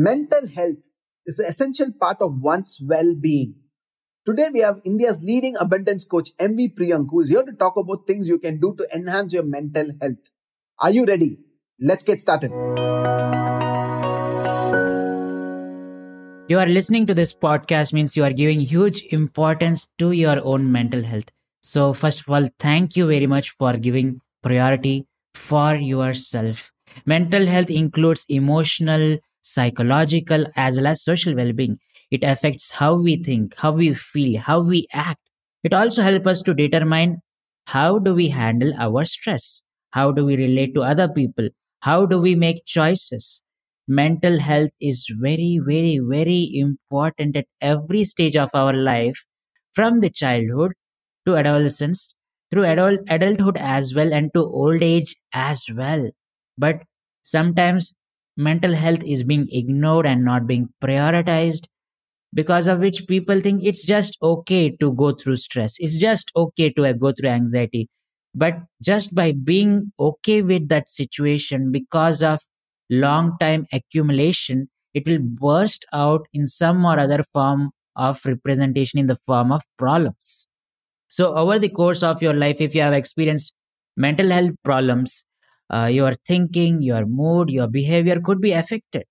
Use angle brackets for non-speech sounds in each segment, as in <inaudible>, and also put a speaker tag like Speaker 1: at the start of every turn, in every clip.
Speaker 1: Mental health is an essential part of one's well being. Today, we have India's leading abundance coach, MV Priyank, who is here to talk about things you can do to enhance your mental health. Are you ready? Let's get started.
Speaker 2: You are listening to this podcast means you are giving huge importance to your own mental health. So, first of all, thank you very much for giving priority for yourself. Mental health includes emotional, psychological, as well as social well being. It affects how we think, how we feel, how we act. It also helps us to determine how do we handle our stress? How do we relate to other people? How do we make choices? Mental health is very, very, very important at every stage of our life from the childhood to adolescence, through adult, adulthood as well, and to old age as well. But sometimes mental health is being ignored and not being prioritized because of which people think it's just okay to go through stress. It's just okay to go through anxiety. But just by being okay with that situation because of long time accumulation it will burst out in some or other form of representation in the form of problems. So, over the course of your life, if you have experienced mental health problems, uh, your thinking, your mood, your behavior could be affected.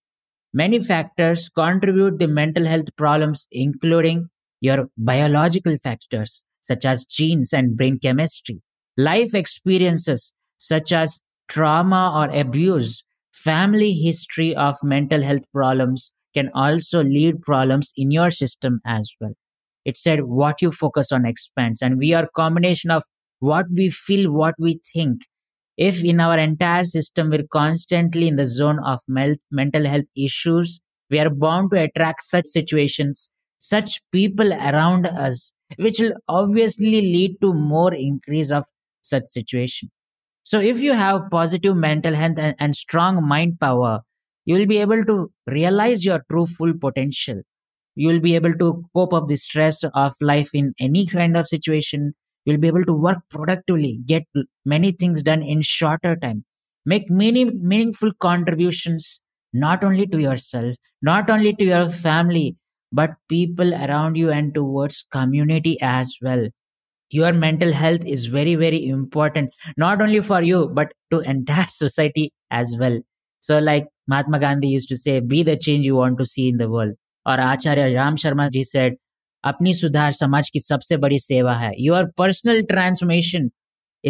Speaker 2: Many factors contribute the mental health problems, including your biological factors such as genes and brain chemistry, life experiences such as trauma or abuse, family history of mental health problems can also lead problems in your system as well it said what you focus on expands and we are combination of what we feel what we think if in our entire system we're constantly in the zone of mental health issues we are bound to attract such situations such people around us which will obviously lead to more increase of such situation. So if you have positive mental health and, and strong mind power you will be able to realize your true full potential. You'll be able to cope up the stress of life in any kind of situation You'll be able to work productively, get many things done in shorter time, make many meaningful contributions, not only to yourself, not only to your family, but people around you and towards community as well. Your mental health is very, very important, not only for you, but to entire <laughs> society as well. So, like Mahatma Gandhi used to say, be the change you want to see in the world. Or Acharya Ram Sharma ji said, अपनी सुधार समाज की सबसे बड़ी सेवा है your personal transformation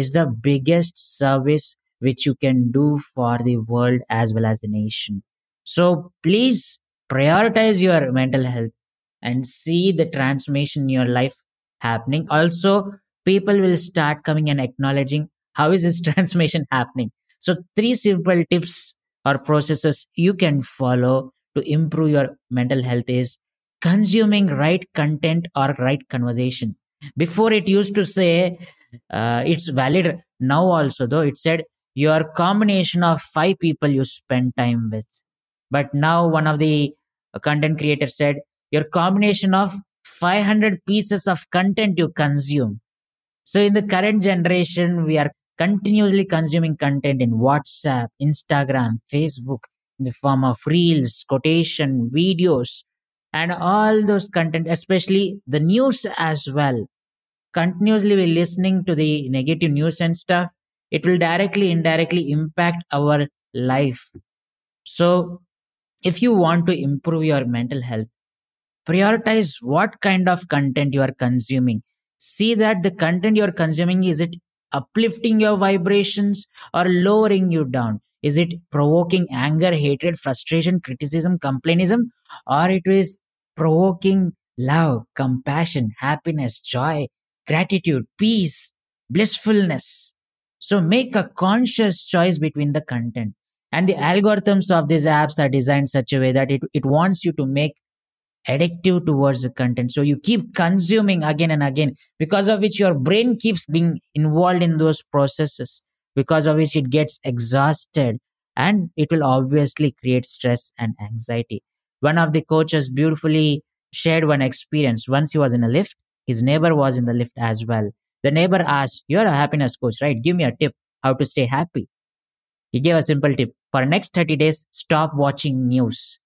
Speaker 2: is the biggest service which you can do for the world as well as the nation. So please prioritize your mental health and see the transformation in your life happening. Also, people will start coming and acknowledging how is this <laughs> transformation happening. So three simple tips or processes you can follow to improve your mental health is consuming right content or right conversation. Before it used to say uh, it's valid. Now also though it said your combination of five people you spend time with. But now one of the content creators said your combination of 500 pieces of content you consume. So in the current generation we are continuously consuming content in whatsapp instagram facebook in the form of reels, quotation, videos, and all those content, especially the news as well. Continuously, we're listening to the negative news and stuff. It will directly, indirectly impact our life. So, if you want to improve your mental health, prioritize what kind of content you are consuming. See that the content you are consuming is it uplifting your vibrations or lowering you down is it provoking anger hatred frustration criticism complainism or it is provoking love compassion happiness joy gratitude peace blissfulness? So make a conscious choice between the content. And the algorithms of these apps are designed such a way that it, it wants you to make addictive towards the content. So you keep consuming again and again because of which your brain keeps being involved in those processes because of which it gets exhausted and it will obviously create stress and anxiety. One of the coaches beautifully shared one experience. Once he was in a lift his neighbor was in the lift as well. The neighbor asked you're a happiness coach right? Give me a tip how to stay happy. He gave a simple tip. For next 30 days stop watching news.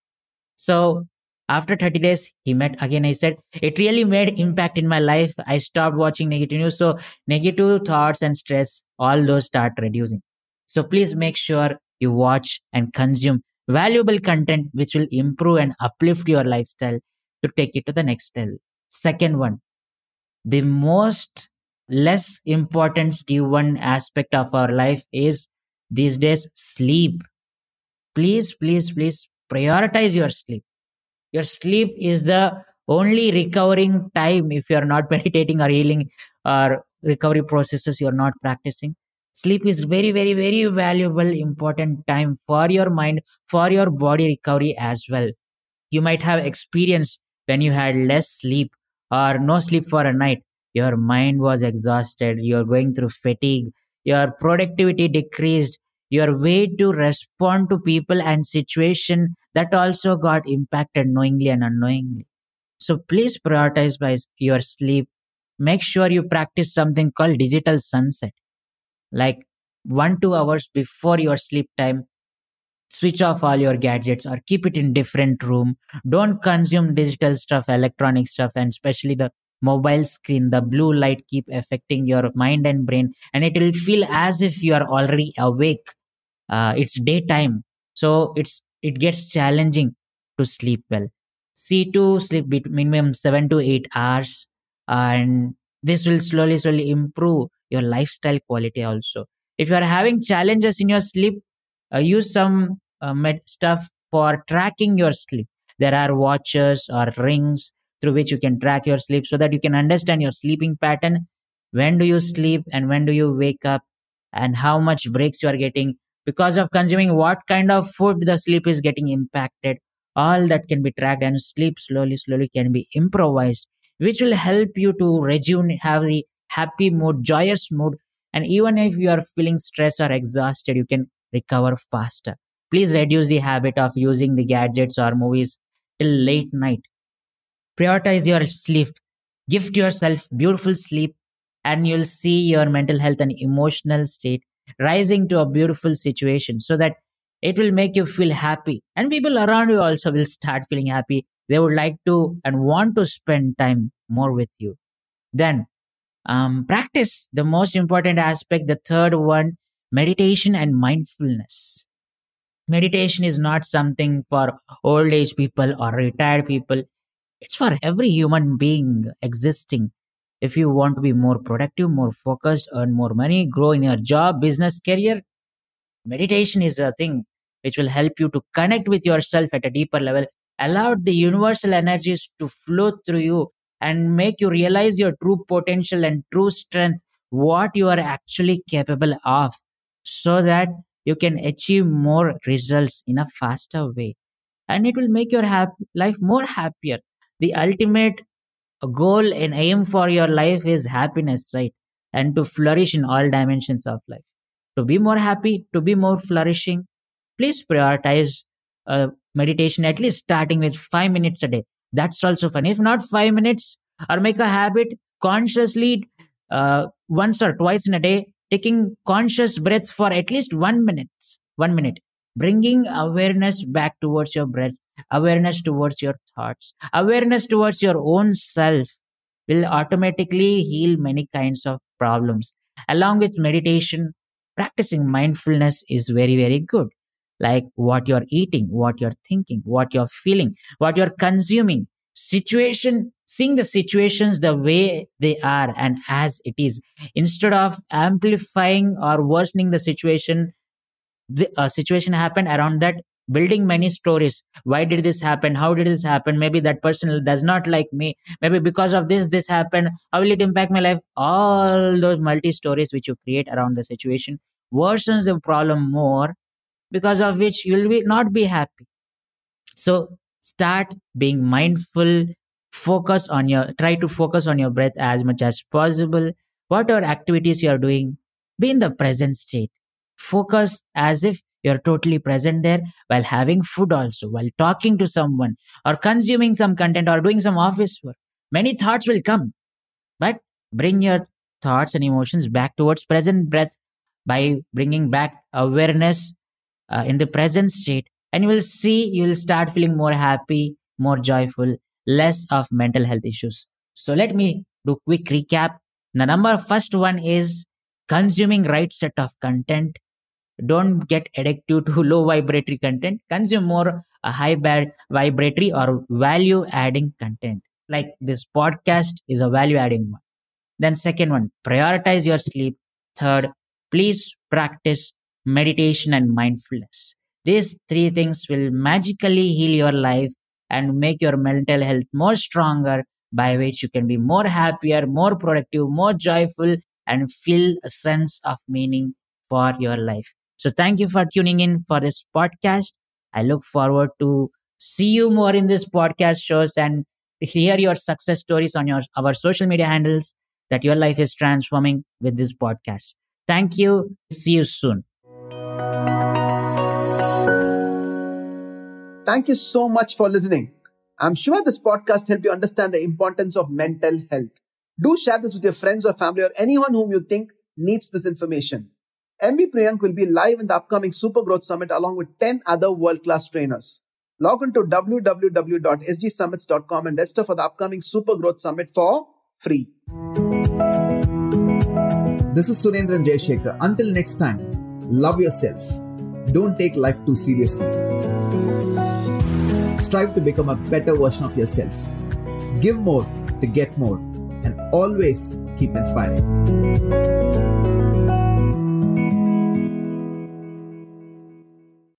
Speaker 2: So after 30 days he met again. I said it really made impact in my life. I stopped watching negative news. So negative thoughts and stress all those start reducing. So please make sure you watch and consume valuable content which will improve and uplift your lifestyle to take it to the next level. Second one the most less important given aspect of our life is these days sleep. Please please please prioritize your sleep your sleep is the only recovering time if you are not <laughs> meditating or healing or recovery processes you are not practicing. Sleep is very very very valuable important time for your mind for your body recovery as well. You might have experienced when you had less sleep or no sleep for a night. Your mind was exhausted. You're going through fatigue. Your productivity decreased your way to respond to people and situation that also got impacted knowingly and unknowingly. So please prioritize by your sleep. Make sure you practice something called digital sunset. Like 1 2 hours before your sleep time switch off all your gadgets or keep it in different room. Don't consume digital stuff electronic stuff and especially the mobile screen. The blue light keep affecting your mind and brain and it will feel as if you are already awake uh, it's daytime. So it's it gets challenging to sleep well. See to sleep between minimum 7 to 8 hours. And this will slowly slowly improve your lifestyle quality also. If you are having challenges in your sleep uh, use some uh, med- stuff for tracking your sleep. There are watches or rings through which you can track your sleep so that you can understand your sleeping pattern. When do you sleep and when do you wake up and how much breaks you are getting because of consuming what kind of food the sleep is getting impacted. All that can be tracked and sleep slowly slowly can be improvised which will help you to resume have the happy mood joyous mood. And even if you are feeling stressed or exhausted you can recover faster. Please reduce the habit of using the gadgets or movies till late night. Prioritize your sleep. Gift yourself beautiful sleep and you'll see your mental health and emotional state rising to a beautiful situation so that it will make you feel happy. And people around you also will start feeling happy. They would like to and want to spend time more with you. Then um, practice the most important aspect the third one meditation and mindfulness. Meditation is not something for old age people or retired people. It's for every human being existing if you want to be more productive more focused earn more money grow in your job business career meditation is a thing which will help you to connect with yourself at a deeper level. Allow the universal energies to flow through you and make you realize your true potential and true strength what you are actually capable of so that you can achieve more results in a faster way. And it will make your hap- life more happier. The ultimate goal and aim for your life is happiness right? And to flourish in all dimensions of life. To be more happy to be more flourishing please prioritize uh, meditation at least starting with 5 minutes a day. That's also fun. If not 5 minutes or make a habit consciously uh, once or twice in a day taking conscious breaths for at least 1 minute 1 minute. Bringing awareness back towards your breath awareness towards your thoughts. Awareness towards your own self will automatically heal many kinds of problems. Along with meditation practicing mindfulness is very very good. Like what you're eating what you're thinking what you're feeling what you're consuming. Situation seeing the situations the way they are and as it is. Instead of amplifying or worsening the situation the uh, situation happened around that building many stories. Why did this happen? How did this happen? Maybe that person does not like me. Maybe because of this this happened. How will it impact my life? All those multi stories which you create around the situation worsens the problem more because of which you will be, not be happy. So start being mindful. Focus on your try to focus on your breath as much as possible. Whatever activities you are doing be in the present state. Focus as if you're totally present there while having food also while talking to someone or consuming some content or doing some office work. Many thoughts will come. But bring your thoughts and emotions back towards present breath by bringing back awareness uh, in the present state and you will see you will start feeling more happy more joyful less of mental health issues. So let me do quick recap. The number first one is consuming right set of content don't get addicted to low vibratory content. Consume more uh, high bad vibratory or value adding content. Like this podcast is a value adding one. Then second one prioritize your sleep. Third please practice meditation and mindfulness. These three things will magically heal your life and make your mental health more stronger by which you can be more happier more productive more joyful and feel a sense of meaning for your life so thank you for tuning in for this podcast. I look forward to see you more in this podcast shows and hear your success stories on your our social media handles that your life is transforming with this podcast. Thank you. See you soon.
Speaker 1: Thank you so much for listening. I'm sure this podcast helped you understand the importance of mental health. Do share this with your friends or family or anyone whom you think needs this information. MV Priyank will be live in the upcoming Super Growth Summit along with 10 other world class trainers. Log on to www.sgsummits.com and register for the upcoming Super Growth Summit for free. This is Surendran Jayashekhar. Until next time, love yourself. Don't take life too seriously. Strive to become a better version of yourself. Give more to get more and always keep inspiring.